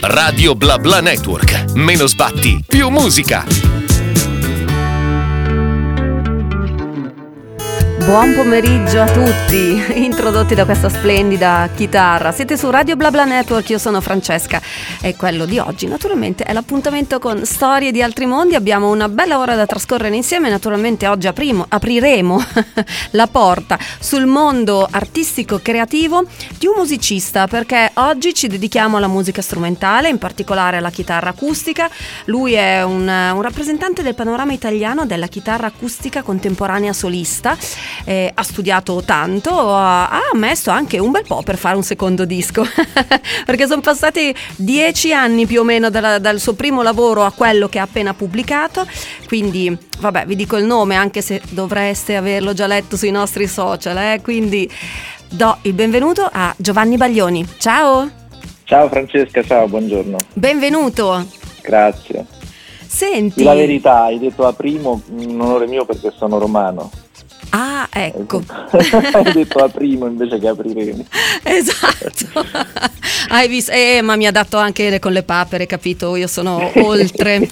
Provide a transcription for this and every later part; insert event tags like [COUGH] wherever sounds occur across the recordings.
Radio Bla Bla Network. Meno sbatti, più musica. Buon pomeriggio a tutti, [LAUGHS] introdotti da questa splendida chitarra. Siete su Radio BlaBla Network, io sono Francesca e quello di oggi naturalmente è l'appuntamento con Storie di altri mondi. Abbiamo una bella ora da trascorrere insieme, naturalmente oggi aprimo, apriremo [LAUGHS] la porta sul mondo artistico creativo di un musicista perché oggi ci dedichiamo alla musica strumentale, in particolare alla chitarra acustica. Lui è un, un rappresentante del panorama italiano della chitarra acustica contemporanea solista eh, ha studiato tanto, ha, ha messo anche un bel po' per fare un secondo disco, [LAUGHS] perché sono passati dieci anni più o meno dalla, dal suo primo lavoro a quello che ha appena pubblicato, quindi vabbè vi dico il nome anche se dovreste averlo già letto sui nostri social, eh? quindi do il benvenuto a Giovanni Baglioni. Ciao! Ciao Francesca, ciao, buongiorno. Benvenuto. Grazie. Senti. La verità, hai detto a primo in onore mio perché sono romano. Ah, ecco. Hai detto a primo invece che apriremo. [LAUGHS] Esatto. [LAUGHS] Hai visto? Eh, ma mi ha dato anche con le papere, capito? Io sono [LAUGHS] oltre.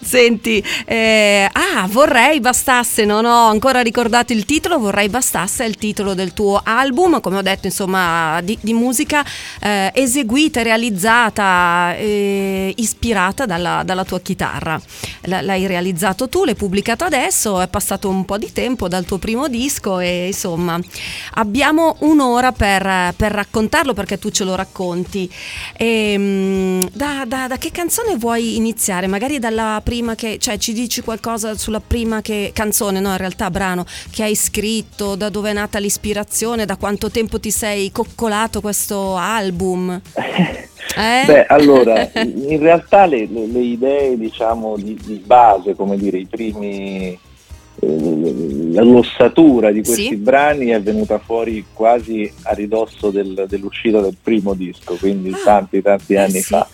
Senti, eh, ah, vorrei bastasse, non ho ancora ricordato il titolo, vorrei bastasse il titolo del tuo album, come ho detto, insomma, di, di musica eh, eseguita, realizzata, eh, ispirata dalla, dalla, tua chitarra. L- l'hai realizzato tu, l'hai pubblicato adesso, è passato un po' di tempo dal tuo primo disco e insomma abbiamo un'ora per, per raccontarlo perché tu ce lo racconti. E, ehm, da, da, da che canzone vuoi iniziare? Magari dalla prima che, cioè ci dici qualcosa sulla prima che, canzone, no in realtà brano, che hai scritto, da dove è nata l'ispirazione, da quanto tempo ti sei coccolato questo album? [LAUGHS] Eh? Beh, allora, [LAUGHS] in realtà le, le, le idee, diciamo, di, di, base, come dire, i primi, eh, l'ossatura di questi sì. brani è venuta fuori quasi a ridosso del, dell'uscita del primo disco, quindi ah, tanti, tanti anni eh sì. fa.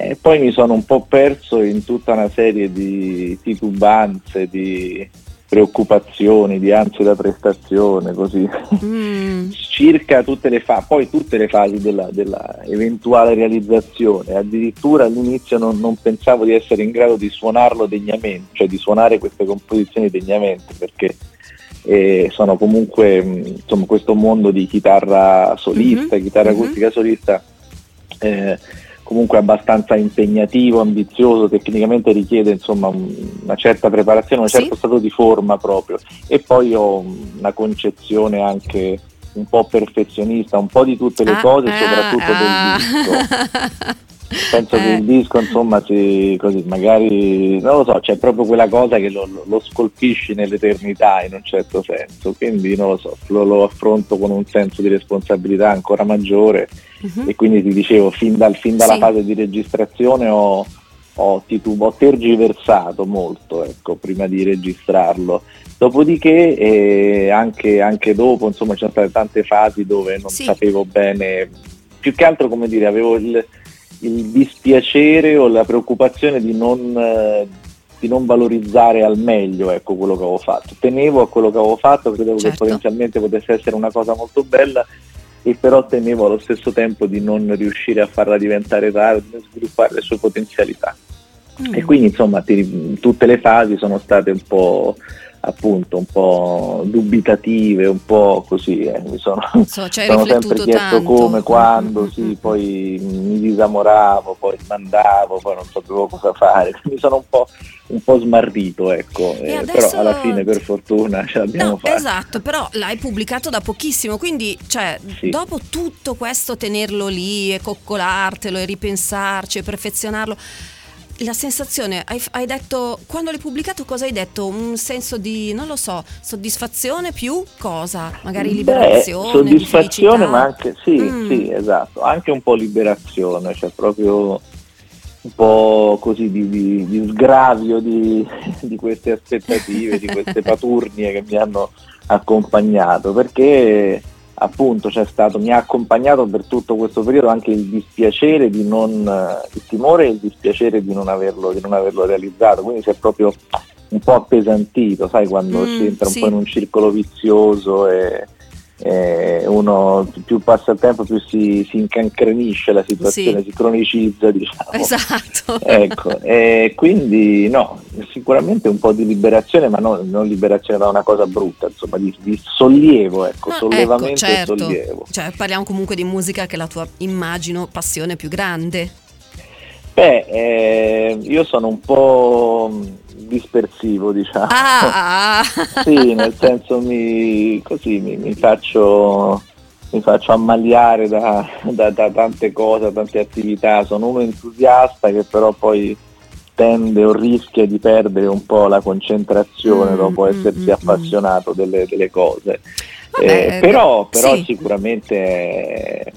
E poi mi sono un po' perso in tutta una serie di titubanze, di preoccupazioni, di ansia da prestazione, così. Mm. [LAUGHS] Circa tutte le fasi, poi tutte le fasi della, della, eventuale realizzazione. Addirittura all'inizio non, non, pensavo di essere in grado di suonarlo degnamente, cioè di suonare queste composizioni degnamente, perché eh, sono comunque insomma, questo mondo di chitarra solista, mm-hmm. chitarra mm-hmm. acustica solista. Eh, comunque abbastanza impegnativo, ambizioso, tecnicamente richiede insomma una certa preparazione, un certo sì. stato di forma proprio e poi ho una concezione anche un po' perfezionista, un po' di tutte le ah, cose, ah, soprattutto ah. del disco. [LAUGHS] Penso eh. che il disco, insomma, ci, così, magari, non lo so, c'è proprio quella cosa che lo, lo, scolpisci nell'eternità in un certo senso, quindi non lo so, lo, lo affronto con un senso di responsabilità ancora maggiore uh-huh. e quindi ti dicevo, fin, dal, fin dalla sì. fase di registrazione ho, ho, titub- ho tergiversato molto, ecco, prima di registrarlo. Dopodiché eh, anche, anche, dopo, insomma, ci sono state tante fasi dove non sì. sapevo bene, più che altro come dire, avevo il il dispiacere o la preoccupazione di non, eh, di non valorizzare al meglio ecco, quello che avevo fatto. Tenevo a quello che avevo fatto, credevo certo. che potenzialmente potesse essere una cosa molto bella e però temevo allo stesso tempo di non riuscire a farla diventare tale, di sviluppare le sue potenzialità. Mm. E quindi insomma ti, tutte le fasi sono state un po' appunto un po' dubitative, un po' così, eh. mi sono, so, [LAUGHS] sono sempre chiesto tanto. come, quando, mm-hmm. sì, poi mi disamoravo, poi mandavo, poi non sapevo cosa fare, [LAUGHS] mi sono un po', un po smarrito, ecco, eh, adesso... però alla fine per fortuna ce l'abbiamo no, fatta. Esatto, però l'hai pubblicato da pochissimo, quindi cioè, sì. dopo tutto questo tenerlo lì e coccolartelo e ripensarci e perfezionarlo la sensazione, hai, hai, detto, quando l'hai pubblicato cosa hai detto? Un senso di, non lo so, soddisfazione più cosa? Magari liberazione? Beh, soddisfazione ma anche, sì, mm. sì, esatto, anche un po' liberazione, cioè proprio un po' così di, di, di sgravio di, di, queste aspettative, di queste [LAUGHS] paturnie che mi hanno accompagnato, perché appunto c'è stato, mi ha accompagnato per tutto questo periodo anche il dispiacere di non, il timore e il dispiacere di non averlo, di non averlo realizzato, quindi si è proprio un po' appesantito, sai quando mm, si entra un sì. po' in un circolo vizioso e, eh, uno più passa il tempo più si, si incancrenisce la situazione, sì. si cronicizza [LAUGHS] diciamo. Esatto. ecco, e quindi no, sicuramente un po' di liberazione, ma no, non liberazione da una cosa brutta, insomma di, di sollievo, ecco, no, sollevamento ecco, certo. e sollievo. Cioè, parliamo comunque di musica che è la tua, immagino, passione più grande. Beh, eh, io sono un po' dispersivo, diciamo. Ah, [LAUGHS] sì, nel senso mi, così mi, mi, faccio, mi faccio ammaliare da, da, da, tante cose, tante attività. Sono uno entusiasta che però poi tende o rischia di perdere un po' la concentrazione mm, dopo mm, essersi mm, mm, appassionato delle, delle cose. Vabbè, eh, però, però sì. sicuramente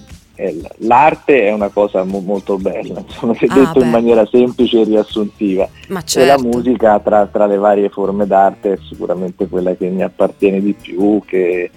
l'arte è una cosa mo- molto bella, insomma, se ah, detto beh. in maniera semplice e riassuntiva. Certo. E la certo. musica tra, tra, le varie forme d'arte è sicuramente quella che mi appartiene di più, che,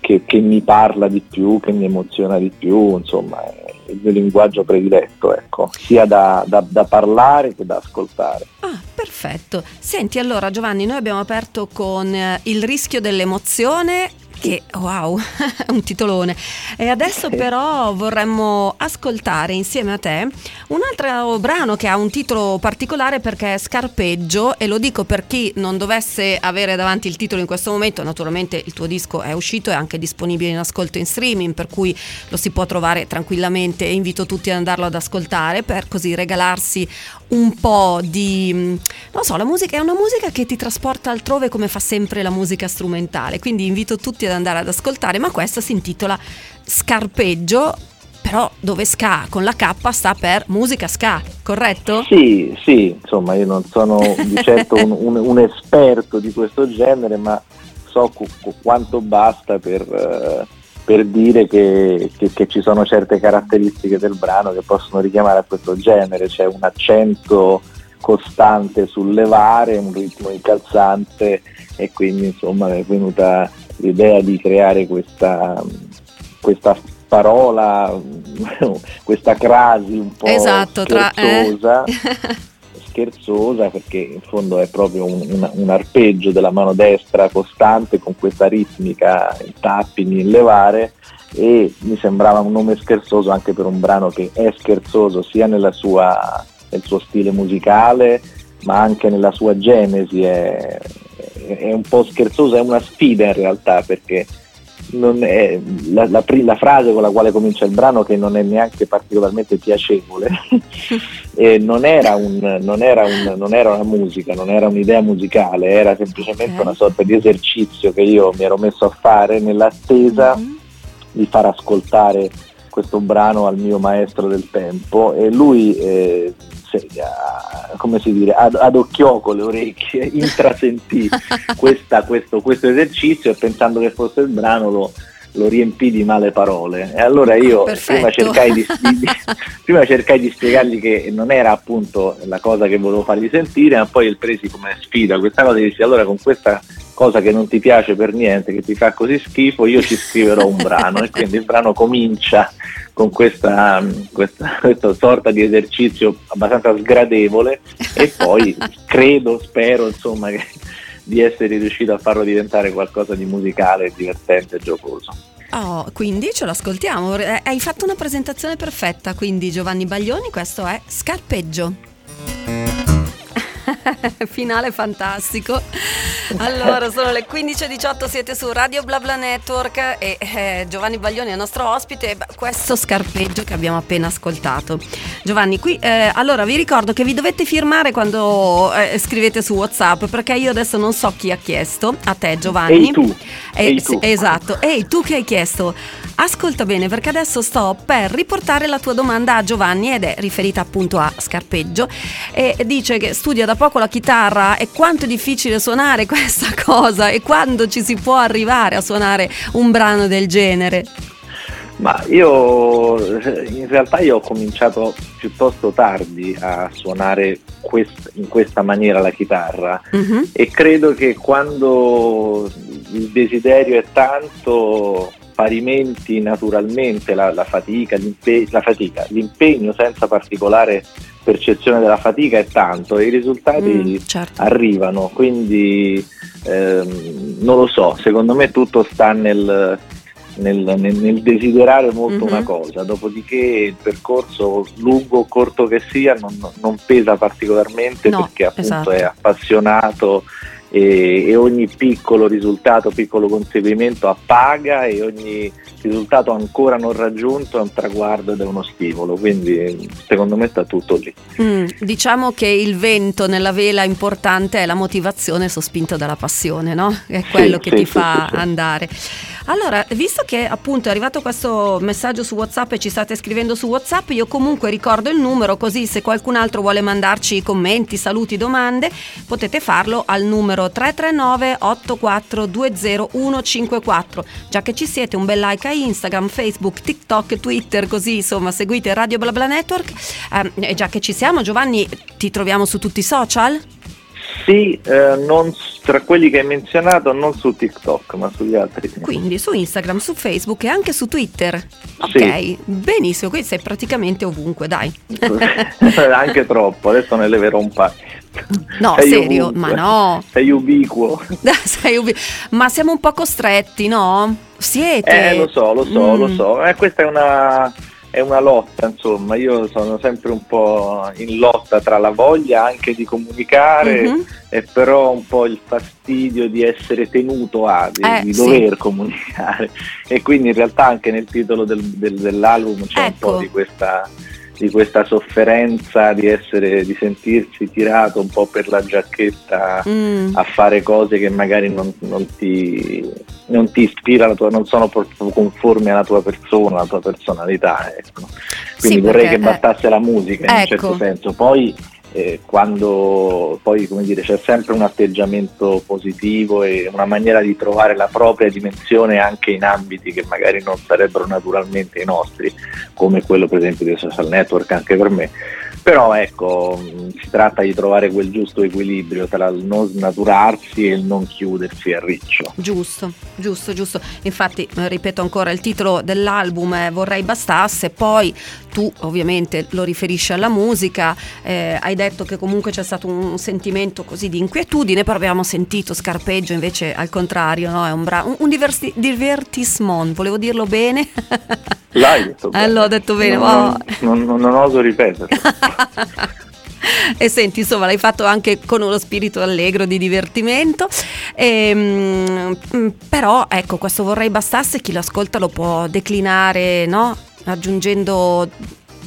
che, che mi parla di più, che mi emoziona di più, insomma è il mio linguaggio prediletto, ecco, sia da, da, da parlare che da ascoltare. Ah, perfetto. Senti allora Giovanni, noi abbiamo aperto con eh, il rischio dell'emozione che wow, [LAUGHS] un titolone. E adesso però vorremmo ascoltare insieme a te un altro brano che ha un titolo particolare perché è Scarpeggio e lo dico per chi non dovesse avere davanti il titolo in questo momento, naturalmente il tuo disco è uscito, è anche disponibile in ascolto in streaming, per cui lo si può trovare tranquillamente e invito tutti ad andarlo ad ascoltare per così regalarsi un po' di non so, la musica è una musica che ti trasporta altrove come fa sempre la musica strumentale, quindi invito tutti ad andare ad ascoltare, ma questa si intitola Scarpeggio, però dove ska con la K sta per musica ska, corretto? Sì, sì, insomma io non sono di certo un, un, un esperto di questo genere, ma so cu- cu- quanto basta per, uh, per dire che, che, che, ci sono certe caratteristiche del brano che possono richiamare a questo genere, c'è un accento costante sul levare, un ritmo incalzante e quindi insomma è venuta l'idea di creare questa, questa parola, [LAUGHS] questa crasi un po' esatto, scherzosa, tra, eh? [LAUGHS] scherzosa perché in fondo è proprio un, un, un, arpeggio della mano destra costante con questa ritmica in tapping, in levare e mi sembrava un nome scherzoso anche per un brano che è scherzoso sia sua nel suo stile musicale, ma anche nella sua genesi. È, è un po' scherzosa, è una sfida in realtà perché la, la, la, frase con la quale comincia il brano che non è neanche particolarmente piacevole [LAUGHS] non, era un, non, era un, non, era una musica, non era un'idea musicale, era semplicemente okay. una sorta di esercizio che io mi ero messo a fare nell'attesa mm-hmm. di far ascoltare questo brano al mio maestro del tempo e lui eh, come si dire, ad, ad occhiò con le orecchie, [LAUGHS] intrasentì [LAUGHS] questa, questo, questo, esercizio e pensando che fosse il brano lo, lo riempì di male parole. E allora io prima cercai di, di, [LAUGHS] prima cercai di, spiegargli che non era appunto la cosa che volevo fargli sentire, ma poi il presi come sfida questa cosa e dissi allora con questa cosa che non ti piace per niente, che ti fa così schifo, io ci scriverò un brano e quindi il brano comincia con questa, questa, questa, sorta di esercizio abbastanza sgradevole e poi credo, spero insomma che, di essere riuscito a farlo diventare qualcosa di musicale, divertente e giocoso. Oh, quindi ce l'ascoltiamo. Eh, hai fatto una presentazione perfetta, quindi Giovanni Baglioni, questo è Scarpeggio. [LAUGHS] Finale fantastico. Allora, sono le 15.18, siete su Radio BlaBla Network e eh, Giovanni Baglioni è il nostro ospite. Questo scarpeggio che abbiamo appena ascoltato. Giovanni, qui eh, allora vi ricordo che vi dovete firmare quando eh, scrivete su WhatsApp perché io adesso non so chi ha chiesto, a te Giovanni. Ehi tu. Ehi tu. Esatto, ehi tu che hai chiesto. Ascolta bene perché adesso sto per riportare la tua domanda a Giovanni ed è riferita appunto a scarpeggio e dice che studia da poco la chitarra e quanto è difficile suonare questa [LAUGHS] cosa e quando ci si può arrivare a suonare un brano del genere. Ma io in realtà io ho cominciato piuttosto tardi a suonare quest, in questa maniera la chitarra uh-huh. e credo che quando il desiderio è tanto parimenti naturalmente la, la, fatica, la, fatica, l'impegno senza particolare percezione della fatica è tanto e i risultati mm, certo. arrivano, quindi ehm, non lo so, secondo me tutto sta nel, nel, nel, nel desiderare molto mm-hmm. una cosa, dopodiché il percorso lungo o corto che sia non, non pesa particolarmente no, perché appunto esatto. è appassionato e, e, ogni piccolo risultato, piccolo conseguimento appaga e ogni risultato ancora non raggiunto è un traguardo ed è uno stimolo, quindi secondo me sta tutto lì. Mm, diciamo che il vento nella vela importante è la motivazione sospinta dalla passione, no? È quello sì, che sì, ti sì, fa andare. Allora, visto che appunto è arrivato questo messaggio su WhatsApp e ci state scrivendo su WhatsApp, io comunque ricordo il numero così se qualcun altro vuole mandarci commenti, saluti, domande, potete farlo al numero 339 8420 154. Già che ci siete, un bel like a Instagram, Facebook, TikTok, Twitter, così insomma, seguite Radio BlaBla Network. Eh, e già che ci siamo, Giovanni, ti troviamo su tutti i social? Sì, eh, non, tra quelli che hai menzionato non su TikTok ma sugli altri. Quindi su Instagram, su Facebook e anche su Twitter. Ok, sì. benissimo, quindi sei praticamente ovunque, dai. [LAUGHS] anche troppo, adesso ne leverò un paio. No, sei serio, ovunque. ma no. Sei ubiquo. [LAUGHS] sei ubi- ma siamo un po' costretti, no? Siete. Eh, lo so, lo so, mm. lo so. Eh, questa è una è una lotta, insomma, io sono sempre un po' in lotta tra la voglia anche di comunicare mm-hmm. e però un po' il fastidio di essere tenuto a, di, eh, di dover sì. comunicare e quindi in realtà anche nel titolo del, del, dell'album c'è ecco. un po' di questa di questa sofferenza di, essere, di sentirsi tirato un po' per la giacchetta mm. a fare cose che magari non, non, ti, non ti ispirano, non sono proprio conformi alla tua persona, alla tua personalità. Ecco. Quindi sì, vorrei perché, che bastasse eh, la musica in ecco. un certo ecco. senso. Poi eh, quando poi come dire, c'è sempre un atteggiamento positivo e una maniera di trovare la propria dimensione anche in ambiti che magari non sarebbero naturalmente i nostri, come quello per esempio dei social network anche per me. Però ecco, si tratta di trovare quel giusto equilibrio tra il non snaturarsi e il non chiudersi a riccio. Giusto, giusto, giusto. Infatti, eh, ripeto ancora, il titolo dell'album è Vorrei bastasse, poi tu ovviamente lo riferisci alla musica, eh, hai detto che comunque c'è stato un sentimento così di inquietudine, però abbiamo sentito Scarpeggio invece al contrario, no? è un, bra- un, un diversi- divertissement, volevo dirlo bene. L'hai detto bene. [LAUGHS] Eh, l'ho detto bene, non, non, non, non oso ripeterlo. [LAUGHS] e senti, insomma, l'hai fatto anche con uno spirito allegro di divertimento. E, ehm, però, ecco, questo vorrei bastasse, chi lo ascolta lo può declinare, no? Aggiungendo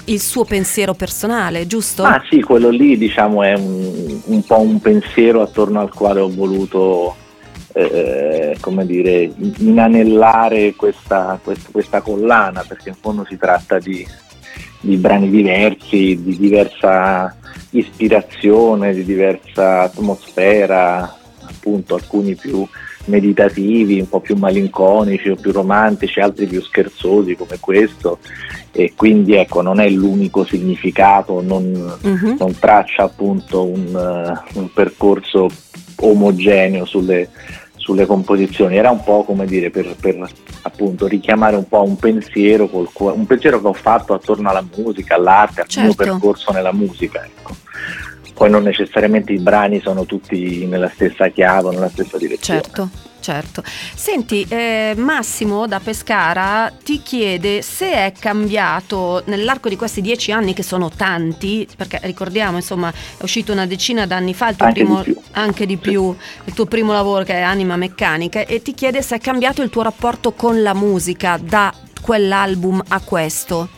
il suo pensiero personale, giusto? Ah sì, quello lì diciamo è un, un po' un pensiero attorno al quale ho voluto eh, come dire, inanellare questa, questa, collana, perché in fondo si tratta di, di brani diversi, di diversa ispirazione, di diversa atmosfera, appunto alcuni più meditativi, un po' più malinconici o più romantici, altri più scherzosi come questo e quindi ecco non è l'unico significato, non, uh-huh. non traccia appunto un, uh, un percorso omogeneo sulle, sulle composizioni, era un po' come dire per, per appunto richiamare un po' un pensiero, col, un pensiero che ho fatto attorno alla musica, all'arte, al certo. mio percorso nella musica. Ecco. Poi non necessariamente i brani sono tutti nella stessa chiave, nella stessa direzione. Certo certo. Senti, eh, Massimo da Pescara ti chiede se è cambiato nell'arco di questi dieci anni, che sono tanti, perché ricordiamo, insomma, è uscito una decina d'anni fa il tuo anche primo, di anche di più, il tuo primo lavoro che è Anima Meccanica, e ti chiede se è cambiato il tuo rapporto con la musica da quell'album a questo.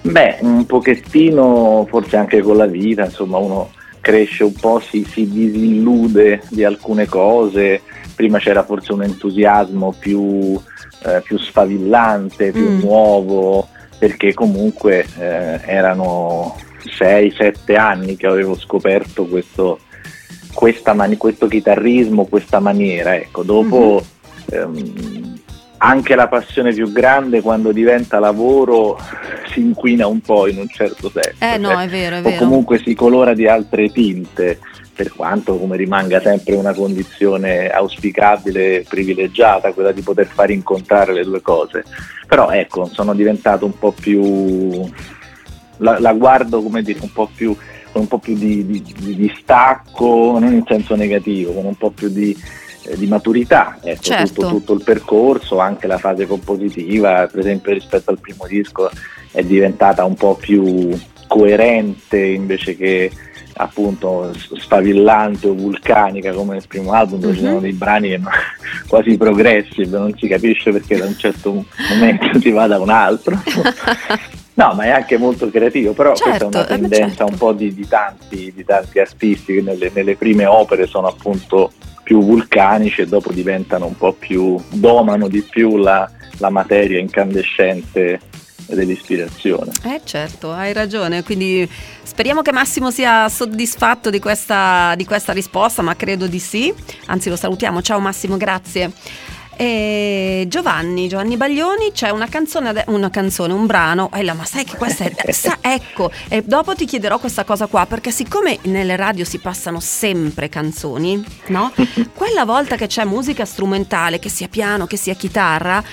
Beh, un pochettino, forse anche con la vita, insomma, uno cresce un po', si, si disillude di alcune cose, prima c'era forse un entusiasmo più, eh, più sfavillante, più mm. nuovo, perché comunque eh, erano 6-7 anni che avevo scoperto questo, mani- questo chitarrismo, questa maniera. Ecco, dopo mm-hmm. ehm, anche la passione più grande quando diventa lavoro si inquina un po' in un certo senso. Eh no, cioè, è vero, è vero. O comunque si colora di altre tinte per quanto come rimanga sempre una condizione auspicabile e privilegiata, quella di poter far incontrare le due cose. Però ecco, sono diventato un po' più, la, la guardo come dire, un po' più, con un po' più di, di, di, stacco, non in senso negativo, con un po' più di, eh, di maturità, ecco, certo. tutto, tutto, il percorso, anche la fase compositiva, per esempio rispetto al primo disco è diventata un po' più coerente invece che appunto sfavillante o vulcanica come nel primo album dove mm-hmm. ci sono mhm. dei brani [LAUGHS] quasi progressive, non si capisce perché da un certo momento si va da un altro. [LAUGHS] No, ma è anche molto creativo, però certo, questa è una certo, eh, tendenza certo. un po' di, di, tanti, di tanti, artisti che nelle, nelle, prime opere sono appunto più vulcanici e dopo diventano un po' più, domano di più la, la materia incandescente dell'ispirazione. Eh certo, hai ragione, quindi speriamo che Massimo sia soddisfatto di questa, di questa risposta, ma credo di sì, anzi lo salutiamo, ciao Massimo, grazie. E Giovanni, Giovanni Baglioni, c'è una canzone, una canzone un brano, eh là, ma sai che questa è... sa, ecco, e dopo ti chiederò questa cosa qua, perché siccome nelle radio si passano sempre canzoni, no? [LAUGHS] Quella volta che c'è musica strumentale, che sia piano, che sia chitarra,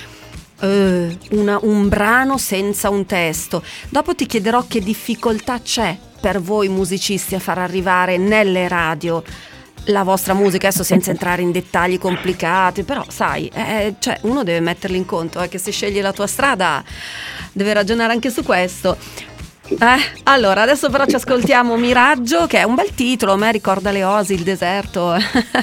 Uh, una, un brano senza un testo. Dopo ti chiederò che difficoltà c'è per voi musicisti a far arrivare nelle radio la vostra musica, adesso senza [LAUGHS] entrare in dettagli complicati, però sai, eh, cioè uno deve metterli in conto, eh, che se scegli la tua strada deve ragionare anche su questo. Eh, allora, adesso però ci ascoltiamo Miraggio, che è un bel titolo, a me ricorda le osi, il deserto.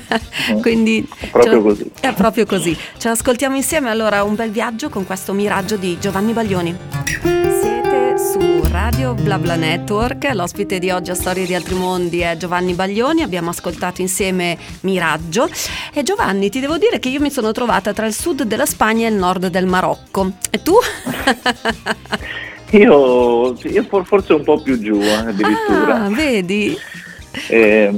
[LAUGHS] Quindi è proprio così. È proprio così. Ce l'ascoltiamo insieme allora un bel viaggio con questo Miraggio di Giovanni Baglioni. Siete su Radio BlaBla Network, l'ospite di oggi a Storie di Altri Mondi è Giovanni Baglioni, abbiamo ascoltato insieme Miraggio e Giovanni ti devo dire che io mi sono trovata tra il sud della Spagna e il nord del Marocco. E tu? [LAUGHS] Io, io forse un po' più giù eh, addirittura. Ah, vedi? Eh,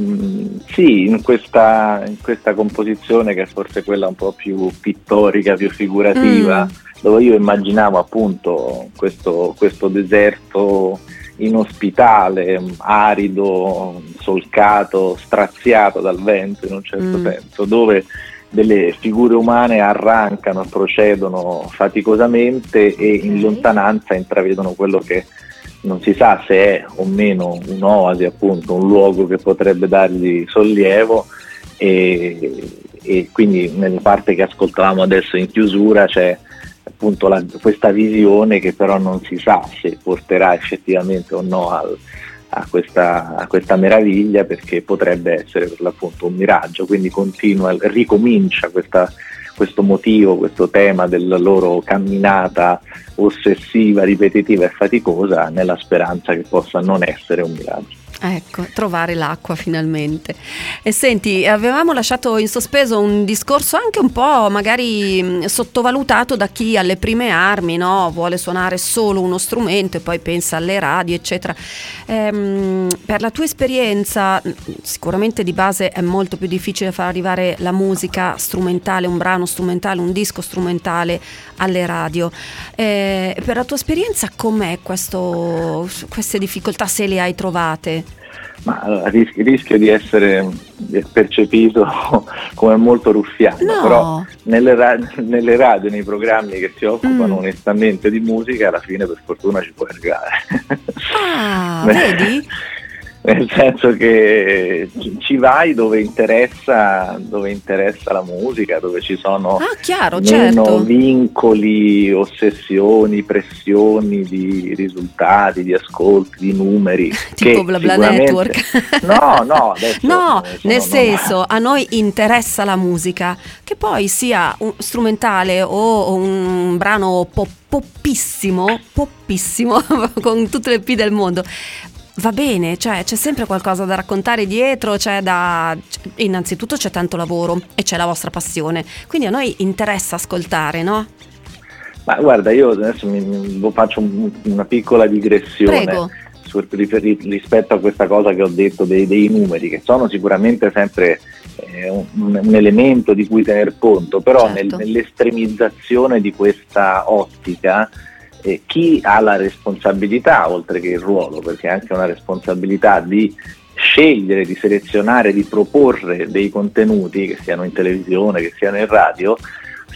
sì, in questa, in questa, composizione che è forse quella un po' più pittorica, più figurativa, mm. dove io immaginavo appunto questo, questo deserto inospitale, arido, solcato, straziato dal vento in un certo mm. senso, dove delle figure umane arrancano, procedono faticosamente e in lontananza intravedono quello che non si sa se è o meno un'oasi, appunto, un luogo che potrebbe dargli sollievo. E, e quindi nella parte che ascoltavamo adesso in chiusura c'è appunto la, questa visione che però non si sa se porterà effettivamente o no al, a questa, a questa, meraviglia perché potrebbe essere per l'appunto un miraggio, quindi continua, ricomincia questa, questo motivo, questo tema della loro camminata ossessiva, ripetitiva e faticosa nella speranza che possa non essere un miraggio. Ecco, trovare l'acqua finalmente. E senti, avevamo lasciato in sospeso un discorso anche un po' magari sottovalutato da chi alle prime armi no? vuole suonare solo uno strumento e poi pensa alle radio, eccetera. Ehm, per la tua esperienza, sicuramente di base è molto più difficile far arrivare la musica strumentale, un brano strumentale, un disco strumentale alle radio. Eh, per la tua esperienza, com'è questo, queste difficoltà, se le hai trovate? Ma allora, rischio, rischio, di essere percepito [LAUGHS] come molto ruffiano, no. però nelle, ra- nelle, radio, nei programmi che si occupano mm. onestamente di musica, alla fine per fortuna ci puoi arrivare. Ah, [LAUGHS] vedi? Nel senso che ci vai dove interessa, dove interessa la musica, dove ci sono ah, chiaro, meno certo. vincoli, ossessioni, pressioni di risultati, di ascolti, di numeri. [LAUGHS] tipo bla bla network. [LAUGHS] no, no, no, nel senso a noi interessa la musica, che poi sia un strumentale o un brano pop poppissimo, poppissimo, [LAUGHS] con tutte le P del mondo, va bene, cioè c'è sempre qualcosa da raccontare dietro, c'è da... innanzitutto c'è tanto lavoro e c'è la vostra passione, quindi a noi interessa ascoltare, no? Ma guarda, io adesso mi, mi faccio un, una piccola digressione. Prego. rispetto a questa cosa che ho detto dei, dei numeri, che sono sicuramente sempre eh, un, un, elemento di cui tener conto, però certo. nel, nell'estremizzazione di questa ottica eh, chi ha la responsabilità, oltre che il ruolo, perché è anche una responsabilità di scegliere, di selezionare, di proporre dei contenuti, che siano in televisione, che siano in radio,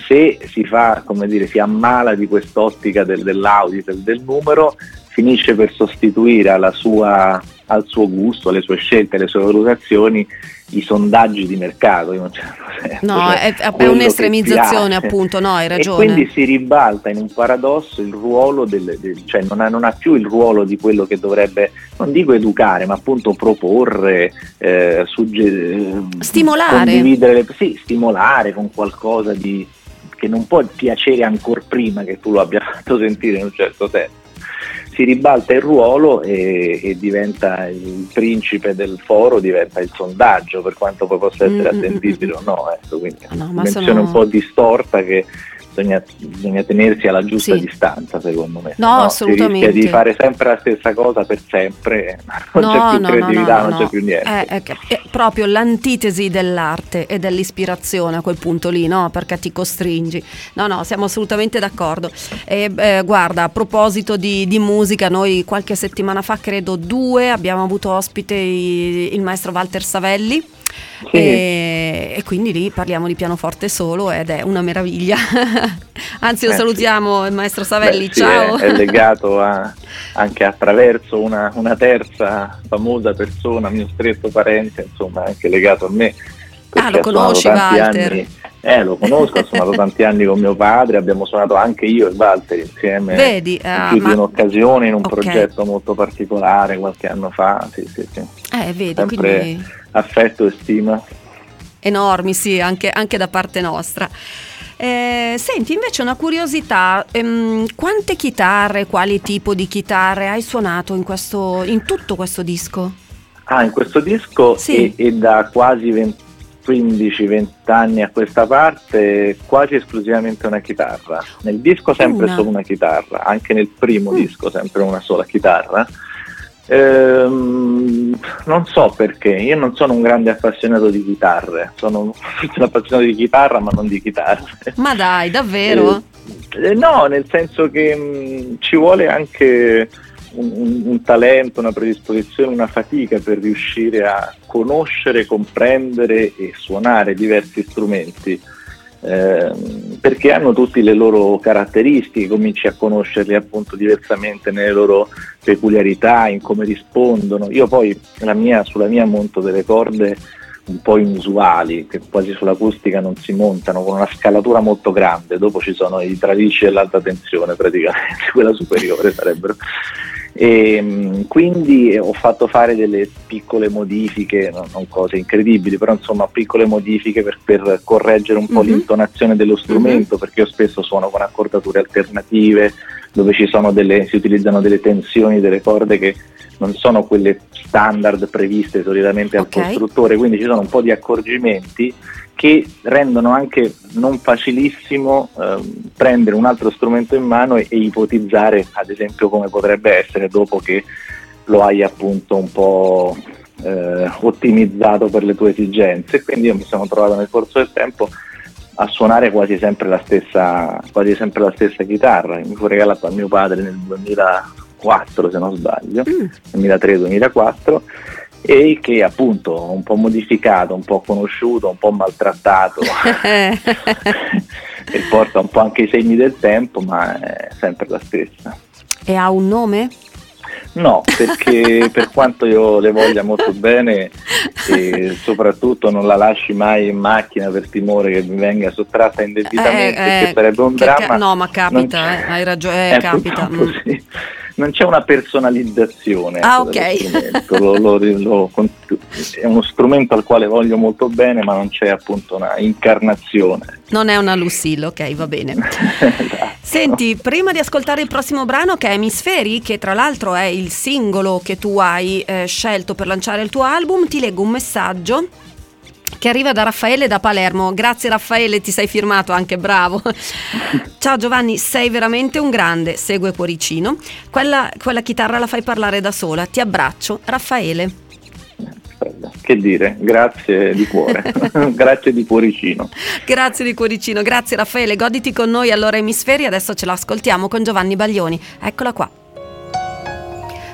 se si fa, come dire, si ammala di quest'ottica del, dell'audit, del, numero, finisce per sostituire alla sua al suo gusto, alle sue scelte, alle sue valutazioni i sondaggi di mercato in un certo [LAUGHS] senso. No, cioè, è, è un'estremizzazione appunto, no, hai ragione. E quindi si ribalta in un paradosso il ruolo del, del cioè non ha, non ha, più il ruolo di quello che dovrebbe, non dico educare, ma appunto proporre, eh, suggerire, stimolare. Condividere, sì, stimolare con qualcosa di, che non può piacere ancora prima che tu lo abbia [LAUGHS] fatto sentire in un certo senso si ribalta il ruolo e, e, diventa il principe del foro, diventa il sondaggio, per quanto poi possa essere mm, mm, mm, attendibile o no. Ecco, quindi no, una menzione sono... un po' distorta che bisogna, bisogna, tenersi alla giusta sì. distanza, secondo me. No, no assolutamente. Si rischia di fare sempre la stessa cosa per sempre, [LAUGHS] non no, c'è più no, creatività, non c'è più niente. È, è, è, proprio l'antitesi dell'arte e dell'ispirazione a quel punto lì, no? Perché ti costringi. No, no, siamo assolutamente d'accordo. E, eh, guarda, a proposito di, di, musica, noi qualche settimana fa, credo due, abbiamo avuto ospite il, il maestro Walter Savelli sì. E, e, quindi lì parliamo di pianoforte solo ed è una meraviglia. [LAUGHS] [LAUGHS] Anzi, lo eh, salutiamo il maestro Savelli, Beh, ciao. È, è, legato [LAUGHS] a, anche attraverso una, una, terza famosa persona, mio stretto parente, insomma, anche legato a me. Ah, lo conosci Walter? Anni, eh, lo conosco, ho suonato tanti anni con mio padre, abbiamo suonato anche io e Walter insieme Vedi, uh, in più ma... di un'occasione in un okay. progetto molto particolare qualche anno fa. Sì, sì, sì. Eh, vedi, Sempre quindi... affetto e stima. Enormi, sì, anche, anche da parte nostra. Eh, senti, invece una curiosità, ehm, quante chitarre, quali tipo di chitarre hai suonato in, questo, in tutto questo disco? Ah, in questo disco sì. e, e da quasi 20 15-20 anni a questa parte quasi esclusivamente una chitarra. Nel disco sempre una. solo una chitarra, anche nel primo mm. disco sempre una sola chitarra. Ehm, non so perché, io non sono un grande appassionato di chitarre, sono un [LAUGHS] appassionato di chitarra ma non di chitarre. Ma dai, davvero? Eh, no, nel senso che mh, mm, ci vuole anche un, un, un, talento, una predisposizione, una fatica per riuscire a conoscere, comprendere e suonare diversi strumenti. Eh, perché hanno tutte le loro caratteristiche, cominci a conoscerli appunto diversamente nelle loro peculiarità, in come rispondono. Io poi mia, sulla mia monto delle corde un po' inusuali, che quasi sull'acustica non si montano, con una scalatura molto grande, dopo ci sono i tralicci dell'alta tensione praticamente, [LAUGHS] quella superiore sarebbero. E, ehm, quindi ho fatto fare delle piccole modifiche, non, non, cose incredibili, però insomma piccole modifiche per, per correggere un po' mm-hmm. l'intonazione dello strumento, mm-hmm. perché io spesso suono con accordature alternative dove delle, si utilizzano delle tensioni delle corde che non sono quelle standard previste solitamente al okay. costruttore, quindi ci sono un po' di accorgimenti che rendono anche non facilissimo eh, prendere un altro strumento in mano e, e, ipotizzare ad esempio come potrebbe essere dopo che lo hai appunto un po' eh, ottimizzato per le tue esigenze. Quindi io mi sono trovato nel corso del tempo a suonare quasi sempre la stessa, quasi sempre la stessa chitarra. Mi fu regalata a mio padre nel 2004 se non sbaglio, mm. 2003-2004 e che appunto un po' modificato, un po' conosciuto, un po' maltrattato [LAUGHS] e porta un po' anche i segni del tempo, ma è sempre la stessa. E ha un nome? No, perché [LAUGHS] per quanto io le voglia molto bene e soprattutto non la lasci mai in macchina per timore che mi venga sottratta indebitamente, eh, eh, che sarebbe un dramma. Ca- no, ma capita, eh, hai ragione, eh, capita. Mm non c'è una personalizzazione. Ah, ok. Lo, lo, lo, è uno strumento al quale voglio molto bene, ma non c'è appunto una incarnazione. Non è una Lucille, ok, va bene. [LAUGHS] esatto. Senti, prima di ascoltare il prossimo brano che è Emisferi, che tra l'altro è il singolo che tu hai eh, scelto per lanciare il tuo album, ti leggo un messaggio che arriva da Raffaele da Palermo. Grazie Raffaele, ti sei firmato anche, bravo. [LAUGHS] Ciao Giovanni, sei veramente un grande, segue Cuoricino. Quella, quella chitarra la fai parlare da sola. Ti abbraccio, Raffaele. Che dire, grazie di cuore, [LAUGHS] grazie di cuoricino. Grazie di cuoricino, grazie Raffaele, goditi con noi allora Emisferi, adesso ce l'ascoltiamo con Giovanni Baglioni. Eccola qua.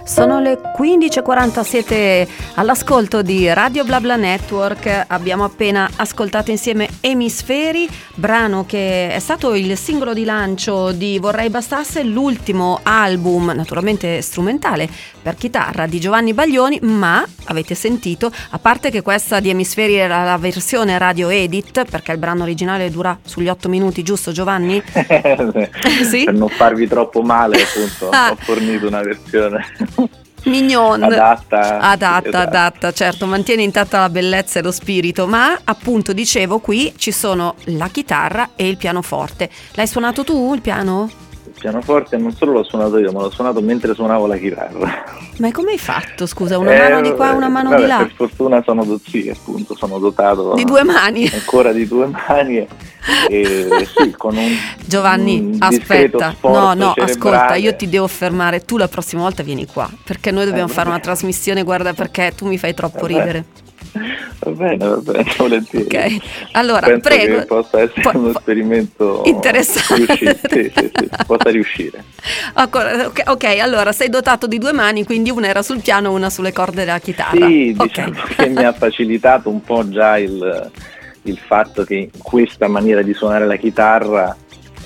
Sono le 15.40, siete all'ascolto di Radio BlaBla Network. Abbiamo appena ascoltato insieme Emisferi, brano che è stato il singolo di lancio di Vorrei Bastasse, l'ultimo album, naturalmente strumentale per chitarra di Giovanni Baglioni, ma avete sentito, a parte che questa di Emisferi era la versione radio edit, perché il brano originale dura sugli 8 minuti, giusto Giovanni? [LAUGHS] sì? Per non farvi troppo male, appunto, [LAUGHS] ah. ho fornito una versione Mignon. Adatta. Adatta, esatto. adatta, certo, mantiene intatta la bellezza e lo spirito, ma appunto dicevo qui ci sono la chitarra e il pianoforte. L'hai suonato tu il piano? Pianoforte non solo l'ho suonato io, ma l'ho suonato mentre suonavo la chitarra. Ma come hai fatto, scusa? Una eh, mano di qua, una mano vabbè, di là? Per fortuna sono dozzio, appunto, sono dotato di due mani. Ancora di due mani e, e sì, con un Giovanni, un aspetta. No, no, cerebrale. ascolta, io ti devo fermare. Tu la prossima volta vieni qua, perché noi dobbiamo eh, fare una trasmissione, guarda perché tu mi fai troppo vabbè. ridere. Va bene, va bene, [LAUGHS] volentieri. Ok, allora Penso prego. Che possa essere po- uno esperimento interessante. Sì, sì, sì, possa riuscire. [LAUGHS] Ok, ok, allora sei dotato di due mani, quindi una era sul piano e una sulle corde della chitarra. Sì, okay. diciamo che mi ha facilitato un po' già il, il fatto che questa maniera di suonare la chitarra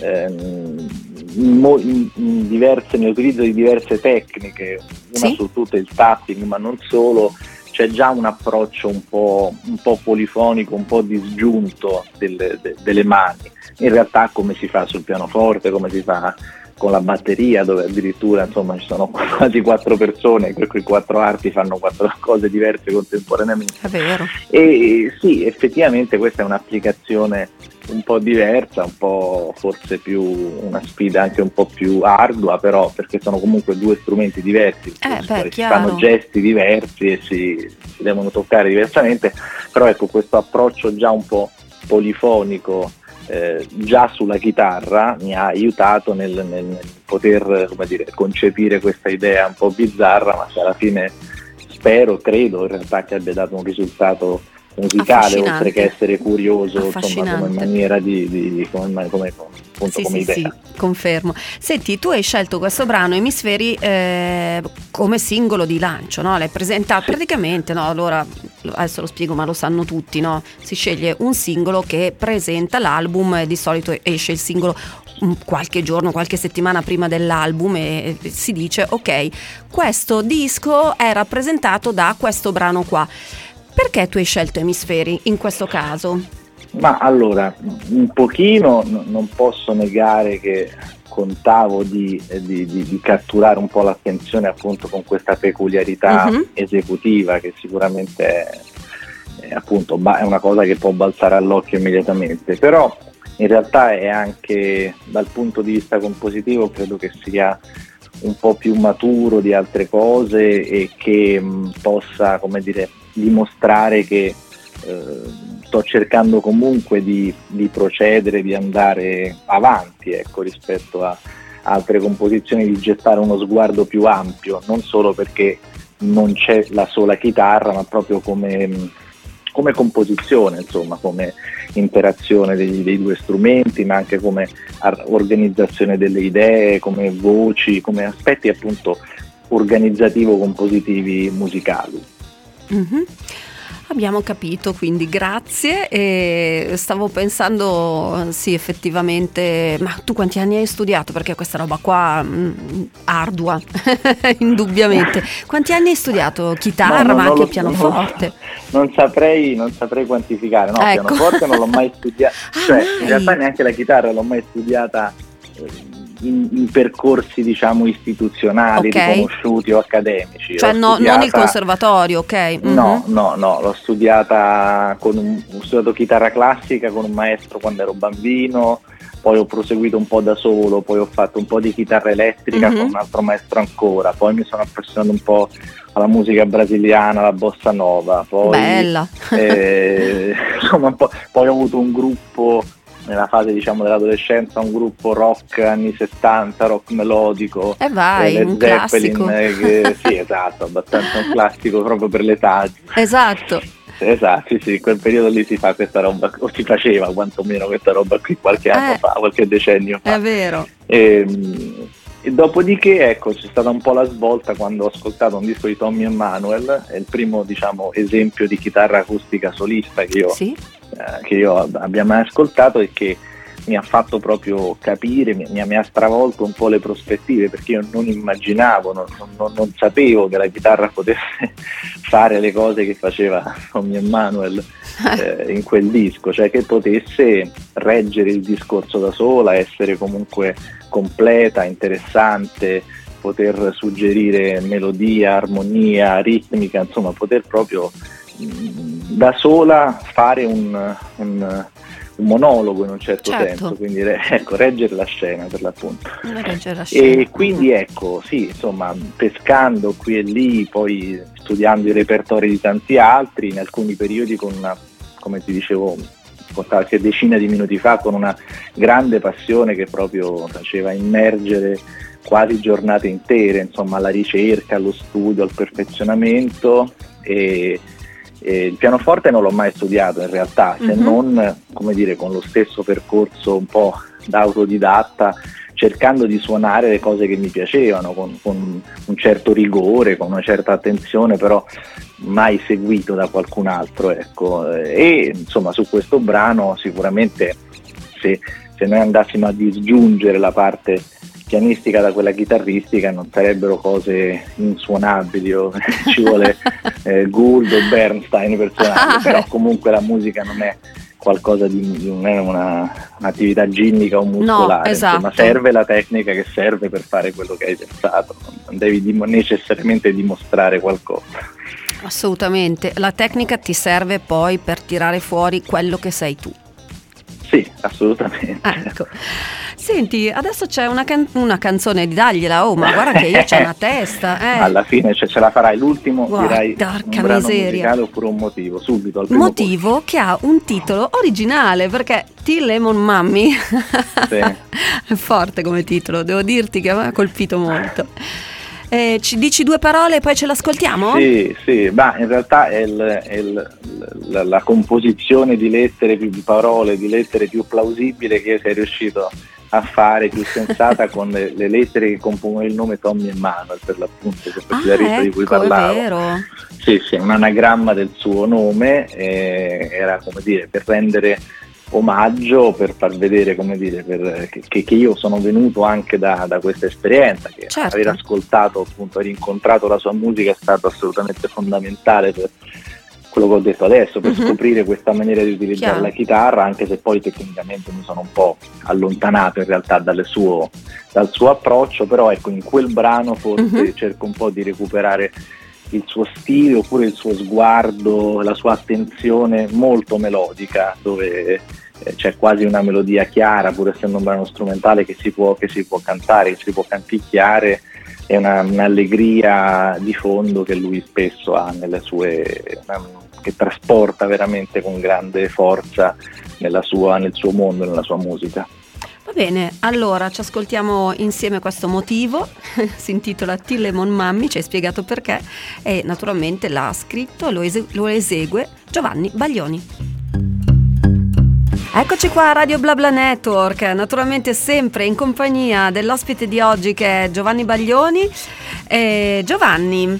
ehm, nell'utilizzo di diverse tecniche, una Sì? su tutte il tapping, ma non solo, c'è già un approccio un po', un po polifonico, un po' disgiunto delle, de, delle mani. In realtà come si fa sul pianoforte, come si fa con la batteria, dove addirittura insomma ci sono [LAUGHS] quasi quattro persone, per cui quattro arti fanno quattro [LAUGHS] cose diverse contemporaneamente. È vero. E sì, effettivamente questa è un'applicazione un po' diversa, un po' forse più una sfida anche un po' più ardua, però perché sono comunque due strumenti diversi, Eh, beh, si chiaro. fanno gesti diversi e si, si devono toccare diversamente, però ecco questo approccio già un po' polifonico eh, già sulla chitarra mi ha aiutato nel, nel- nel poter come dire, concepire questa idea un po' bizzarra, ma che alla fine spero, credo in realtà che abbia dato un risultato musicale, oltre che essere curioso insomma, come maniera di, di- come, come- appunto, Sì, come sì, idea. sì, confermo. Senti, tu hai scelto questo brano Emisferi eh, come singolo di lancio, no? L'hai presentato Sì. praticamente, no? Allora, adesso lo spiego, ma lo sanno tutti, no? Si sceglie un singolo che presenta l'album di solito esce il singolo un- qualche giorno, qualche settimana prima dell'album e si dice ok, questo disco è rappresentato da questo brano qua. Perché tu hai scelto Emisferi in questo caso? Ma allora, un pochino non posso negare che contavo di, di- di- di catturare un po' l'attenzione appunto con questa peculiarità Mhm. esecutiva che sicuramente è, è appunto è una cosa che può balzare all'occhio immediatamente, però in realtà è anche dal punto di vista compositivo credo che sia un po' più maturo di altre cose e che mh, possa come dire dimostrare che eh, sto cercando comunque di, di procedere, di andare avanti ecco, rispetto a altre composizioni, di gettare uno sguardo più ampio, non solo perché non c'è la sola chitarra, ma proprio come, come composizione, insomma, come interazione dei, dei due strumenti, ma anche come organizzazione delle idee, come voci, come aspetti appunto organizzativo-compositivi musicali. Mhm. Abbiamo capito, quindi grazie. E stavo pensando, sì, effettivamente, ma tu quanti anni hai studiato? Perché questa roba qua mm, ardua, [LAUGHS] indubbiamente. Quanti anni hai studiato? Chitarra, No, no, ma anche lo- pianoforte? Non saprei, non saprei quantificare, no, Ecco. pianoforte non l'ho mai studiato, [LAUGHS] Ah, cioè in realtà neanche la chitarra l'ho mai studiata eh, in, in percorsi diciamo istituzionali, Ok. riconosciuti o accademici. Cioè no- non il studiata- conservatorio, ok? Mhm. No, no, no, l'ho studiata con un, ho studiato chitarra classica con un maestro quando ero bambino, poi ho proseguito un po' da solo, poi ho fatto un po' di chitarra elettrica Mhm. con un altro maestro ancora, poi mi sono appassionato un po' alla musica brasiliana, alla bossa nova, poi, Bella. eh, [LAUGHS] [LAUGHS] insomma, po', poi ho avuto un gruppo nella fase diciamo dell'adolescenza, un gruppo rock anni 70, rock melodico, E vai, eh, un Zeppelin, eh, che- [LAUGHS] sì esatto, abbastanza un classico proprio per l'età. Esatto. Esatto, sì, in quel periodo lì si fa questa roba, o si faceva quantomeno questa roba qui qualche anno Eh. fa, qualche decennio fa. È vero. Ehm, E dopodiché ecco, c'è stata un po' la svolta quando ho ascoltato un disco di Tommy Emanuel, è il primo diciamo, esempio di chitarra acustica solista che io, sì. Eh, che io abbia mai ascoltato e che mi ha fatto proprio capire, mi, mi, ha stravolto un po' le prospettive perché io non immaginavo, non, non, non sapevo che la chitarra potesse [LAUGHS] fare le cose che faceva [LAUGHS] Tommy Emanuel eh, in quel disco, cioè che potesse reggere il discorso da sola, essere comunque completa, interessante, poter suggerire melodia, armonia, ritmica, insomma poter proprio da sola fare un, un un monologo in un certo, certo. senso, quindi [LAUGHS] ecco, reggere la scena per l'appunto. La scena. E quindi ecco, sì, insomma, pescando qui e lì, poi studiando i repertori di tanti altri, in alcuni periodi con una, come ti dicevo qualche decina di minuti fa, con una grande passione che proprio faceva immergere quasi giornate intere, insomma, alla ricerca, allo studio, al perfezionamento e eh, il pianoforte non l'ho mai studiato in realtà, se mm-hmm. non come dire, con lo stesso percorso un po' da autodidatta, cercando di suonare le cose che mi piacevano, con, con un certo rigore, con una certa attenzione, però mai seguito da qualcun altro. Ecco. E insomma su questo brano sicuramente se, se noi andassimo a disgiungere la parte pianistica da quella chitarristica non sarebbero cose insuonabili o [LAUGHS] ci vuole eh, Gould o Bernstein per suonare, ah. però comunque la musica non è qualcosa di non è una, un'attività ginnica o muscolare, no, esatto. insomma serve la tecnica che serve per fare quello che hai pensato, non devi dim- necessariamente dimostrare qualcosa. Assolutamente, la tecnica ti serve poi per tirare fuori quello che sei tu. Assolutamente. Ecco. Senti, adesso c'è una, can- una, canzone di dagliela, oh ma guarda che io c'ho una testa. Eh. Alla fine cioè, ce la farai, l'ultimo guarda, direi un brano miseria. musicale oppure un motivo, subito. Al motivo posto. che ha un titolo originale perché T Lemon Mummy sì. è [LAUGHS] forte come titolo, devo dirti che mi ha colpito molto. Eh, ci dici due parole e poi ce l'ascoltiamo? Sì, sì, ma in realtà è, il, è il, la, la, composizione di lettere più di parole, di lettere più plausibile che sei riuscito a fare, più sensata [LAUGHS] con le, le, lettere che compongono il nome Tommy e Manuel per l'appunto, questo ah, ecco, di cui ecco, parlavo. È vero. Sì, sì, un anagramma del suo nome, eh, era come dire per rendere omaggio per far vedere come dire, per, che, che, io sono venuto anche da, da questa esperienza, che certo. aver ascoltato, appunto, aver incontrato la sua musica è stato assolutamente fondamentale per quello che ho detto adesso, per uh-huh. scoprire questa maniera di utilizzare Chiaro. la chitarra, anche se poi tecnicamente mi sono un po' allontanato in realtà suo, dal suo approccio, però ecco in quel brano forse uh-huh. cerco un po' di recuperare il suo stile oppure il suo sguardo, la sua attenzione molto melodica, dove eh, c'è quasi una melodia chiara, pur essendo un brano strumentale che si può, che si può cantare, che si può canticchiare, è una, un'allegria di fondo che lui spesso ha nelle sue, che trasporta veramente con grande forza sua, nel suo mondo, nella sua musica. Va bene, allora ci ascoltiamo insieme questo motivo, [LAUGHS] si intitola Tillemon Mammi, ci hai spiegato perché e naturalmente l'ha scritto e lo, ese- lo esegue Giovanni Baglioni. Eccoci qua a Radio BlaBla Network, naturalmente sempre in compagnia dell'ospite di oggi che è Giovanni Baglioni. Eh, Giovanni,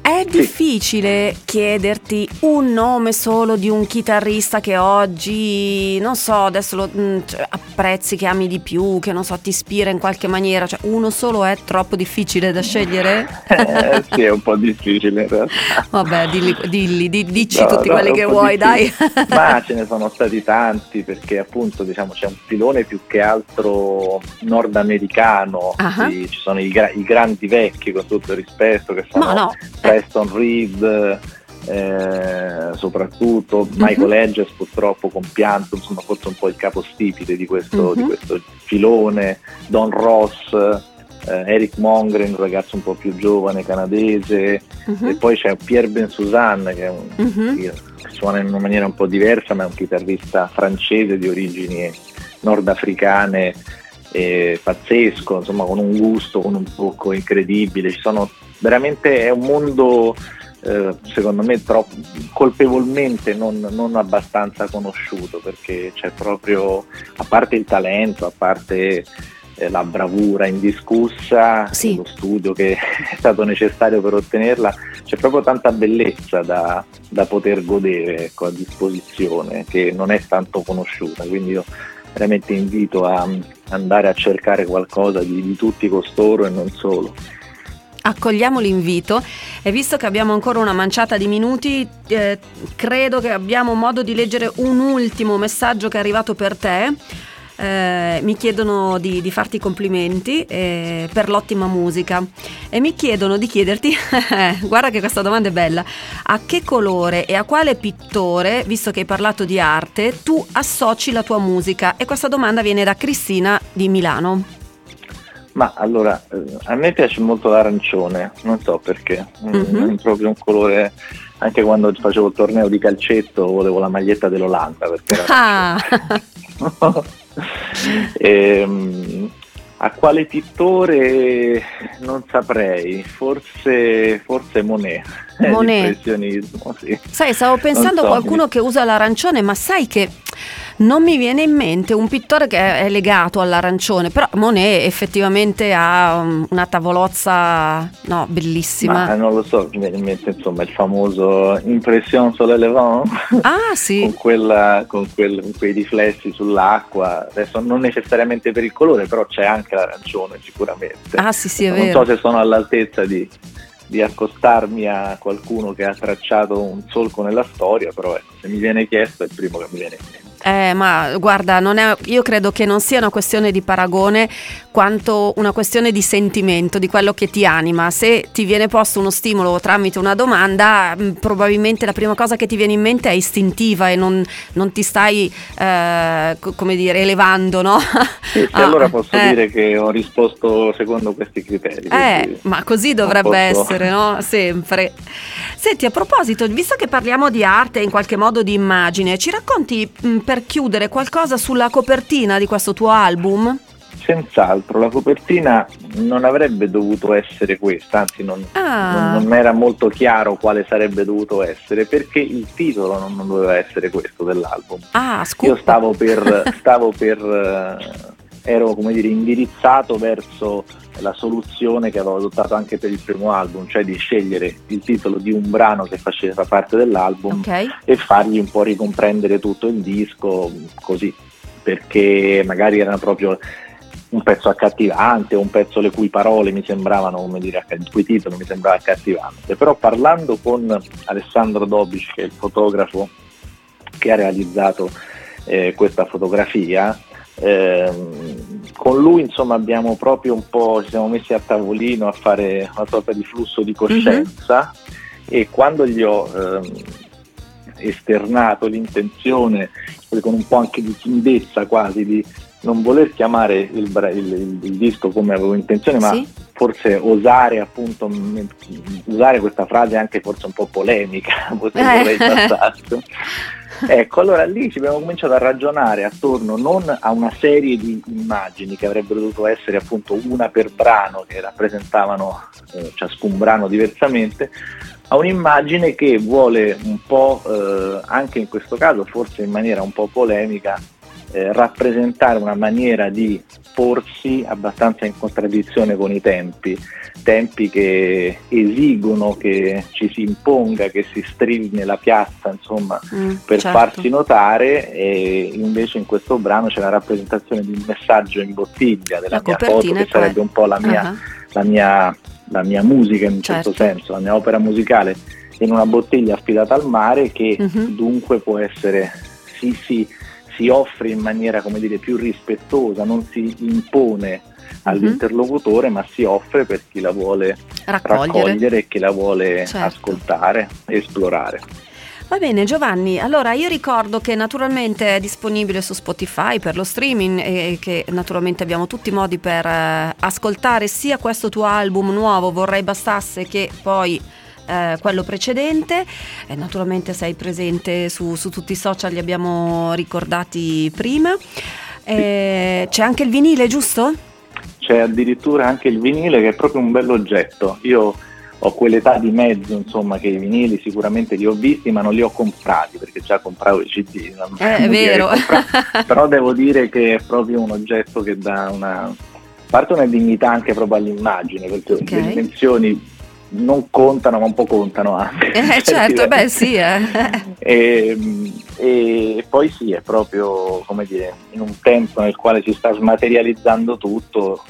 è difficile chiederti un nome solo di un chitarrista che oggi, non so, adesso lo mm, cioè, apprezzi, che ami di più, che non so, ti ispira in qualche maniera. Cioè, uno solo è troppo difficile da scegliere? [LAUGHS] Eh, sì, è un po' difficile in realtà. Vabbè, dilli, dilli di, dici no, tutti no, quelli che vuoi, difficile. dai. [LAUGHS] Ma ce ne sono stati tanti perché appunto diciamo c'è un filone più che altro nordamericano, uh-huh. ci sono i, i, grandi vecchi con tutto il rispetto che sono... No, no. Preston Reed, eh, soprattutto uh-huh. Michael Hedges purtroppo compianto, insomma forse un po' il capostipite di questo, uh-huh. di questo filone, Don Ross, eh, Eric Mongren, un ragazzo un po' più giovane canadese, uh-huh. e poi c'è Pierre Ben Suzanne che, un, che suona in una maniera un po' diversa ma è un chitarrista francese di origini nordafricane eh, pazzesco, insomma con un gusto, con un tocco incredibile, ci sono veramente è un mondo eh, secondo me troppo, colpevolmente non, non, abbastanza conosciuto perché c'è proprio, a parte il talento, a parte eh, la bravura indiscussa, sì. lo studio che [LAUGHS] è stato necessario per ottenerla, c'è proprio tanta bellezza da, da poter godere ecco, a disposizione che non è tanto conosciuta, quindi io veramente invito a andare a cercare qualcosa di, di tutti costoro e non solo accogliamo l'invito e visto che abbiamo ancora una manciata di minuti, eh, credo che abbiamo modo di leggere un ultimo messaggio che è arrivato per te eh, mi chiedono di, di farti complimenti eh, per l'ottima musica e mi chiedono di chiederti, [LAUGHS] guarda che questa domanda è bella, a che colore e a quale pittore, visto che hai parlato di arte, tu associ la tua musica? E questa domanda viene da Cristina di Milano. Ma allora, eh, a me piace molto l'arancione, non so perché, mm-hmm. è proprio un colore anche quando facevo il torneo di calcetto volevo la maglietta dell'Olanda perché era ah. e, [LAUGHS] ehm, a quale pittore non saprei, forse, forse Monet. Monet. Sì. Sai, stavo pensando a so, qualcuno mi... che usa l'arancione, ma sai che non mi viene in mente un pittore che è legato all'arancione, però Monet effettivamente ha una tavolozza no, bellissima. Ma non lo so, mi viene in mente insomma il famoso Impression sur le levant. Ah [LAUGHS] sì. con, quella, con, quel, con, quei riflessi sull'acqua, adesso non necessariamente per il colore, però c'è anche l'arancione sicuramente. Ah sì sì è non vero. Non so se sono all'altezza di di accostarmi a qualcuno che ha tracciato un solco nella storia, però ecco, se mi viene chiesto è il primo che mi viene in mente. Eh, ma guarda, è, io credo che non sia una questione di paragone quanto una questione di sentimento, di quello che ti anima. Se ti viene posto uno stimolo tramite una domanda, mm, probabilmente la prima cosa che ti viene in mente è istintiva e non, non ti stai, eh, come dire, elevando, no? Sì, [LAUGHS] ah, allora posso eh. dire che ho risposto secondo questi criteri. Eh, ma così dovrebbe posso... essere, no? Sempre. Senti, a proposito, visto che parliamo di arte e in qualche modo di immagine, ci racconti mm, per chiudere qualcosa sulla copertina di questo tuo album? Senz'altro, la copertina non avrebbe dovuto essere questa, anzi non, ah. non, non era molto chiaro quale sarebbe dovuto essere, perché il titolo non, non doveva essere questo dell'album. Ah, Io stavo per, [LAUGHS] stavo per eh, ero come dire indirizzato verso la soluzione che avevo adottato anche per il primo album, cioè di scegliere il titolo di un brano che faceva parte dell'album okay. e fargli un po' ricomprendere tutto il disco così, perché magari erano proprio un pezzo accattivante, un pezzo le cui parole mi sembravano, come dire, il cui titolo mi sembrava accattivante. Però parlando con Alessandro Dobic, che è il fotografo che ha realizzato eh, questa fotografia, eh, con lui insomma abbiamo proprio un po', ci siamo messi a tavolino a fare una sorta di flusso di coscienza mm-hmm. e quando gli ho eh, esternato l'intenzione, con un po' anche di timidezza quasi, di non voler chiamare il, il, il, il disco come avevo intenzione, ma sì. forse osare appunto usare questa frase anche forse un po' polemica, [LAUGHS] potrei eh. ecco, allora lì ci abbiamo cominciato a ragionare attorno non a una serie di immagini che avrebbero dovuto essere appunto una per brano che rappresentavano eh, ciascun brano diversamente, a un'immagine che vuole un po' eh, anche in questo caso, forse in maniera un po' polemica, eh, rappresentare una maniera di porsi abbastanza in contraddizione con i tempi, tempi che esigono che ci si imponga, che si strilli nella piazza, insomma, mm, per certo. farsi notare e invece in questo brano c'è la rappresentazione di un messaggio in bottiglia della la mia foto che sarebbe un po' la mia, uh-huh. la mia, la mia musica in un certo. certo senso, la mia opera musicale in una bottiglia affidata al mare che uh-huh. dunque può essere sì sì si offre in maniera come dire, più rispettosa, non si impone all'interlocutore, mm-hmm. ma si offre per chi la vuole raccogliere, raccogliere e chi la vuole certo. ascoltare, esplorare. Va bene Giovanni, allora io ricordo che naturalmente è disponibile su Spotify per lo streaming e che naturalmente abbiamo tutti i modi per eh, ascoltare sia questo tuo album nuovo, vorrei bastasse che poi eh, quello precedente. Eh, naturalmente sei presente su, su, tutti i social, li abbiamo ricordati prima. Eh, c'è anche il vinile, giusto? C'è addirittura anche il vinile che è proprio un bell'oggetto. Io ho quell'età di mezzo, insomma, che i vinili sicuramente li ho visti, ma non li ho comprati perché già compravo i CD. Eh, è vero. [LAUGHS] Però devo dire che è proprio un oggetto che dà una, parte una dignità anche proprio all'immagine, perché okay. le dimensioni non contano ma un po' contano anche. Eh, [LAUGHS] certo, beh sì. Eh. [LAUGHS] e, e, poi sì, è proprio come dire, in un tempo nel quale si sta smaterializzando tutto,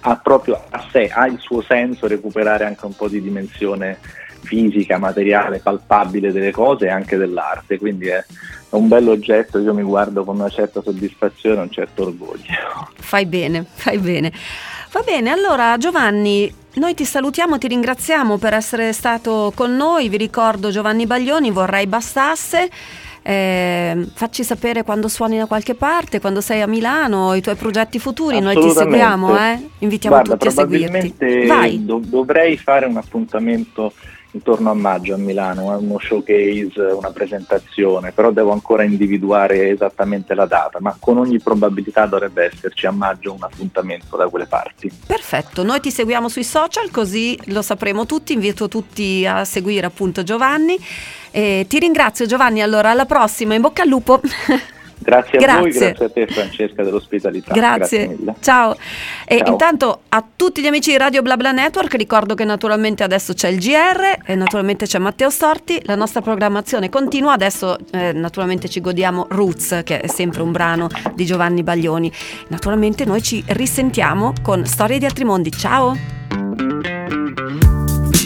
ha proprio a sé, ha il suo senso recuperare anche un po' di dimensione fisica, materiale, palpabile delle cose e anche dell'arte, quindi è un bello oggetto, io mi guardo con una certa soddisfazione un certo orgoglio. Fai bene, fai bene. Va bene, allora Giovanni, noi ti salutiamo, ti ringraziamo per essere stato con noi, vi ricordo Giovanni Baglioni, vorrei bastasse. Eh, facci sapere quando suoni da qualche parte, quando sei a Milano, i tuoi progetti futuri, noi ti seguiamo, eh? invitiamo Guarda, tutti a seguirti. Vai. Do- dovrei fare un appuntamento intorno a maggio a Milano, uno showcase, una presentazione, però devo ancora individuare esattamente la data, ma con ogni probabilità dovrebbe esserci a maggio un appuntamento da quelle parti. Perfetto, noi ti seguiamo sui social così lo sapremo tutti, invito tutti a seguire appunto Giovanni. E ti ringrazio Giovanni, allora alla prossima, in bocca al lupo. [LAUGHS] Grazie a grazie. voi, grazie a te Francesca dell'ospitalità. Grazie, grazie Ciao. E Ciao. intanto a tutti gli amici di Radio BlaBla Network ricordo che naturalmente adesso c'è il GR e naturalmente c'è Matteo Storti, la nostra programmazione continua, adesso eh, naturalmente ci godiamo Roots che è sempre un brano di Giovanni Baglioni. Naturalmente noi ci risentiamo con Storie di altri mondi. Ciao!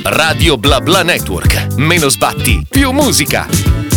Radio BlaBla Network, meno sbatti, più musica.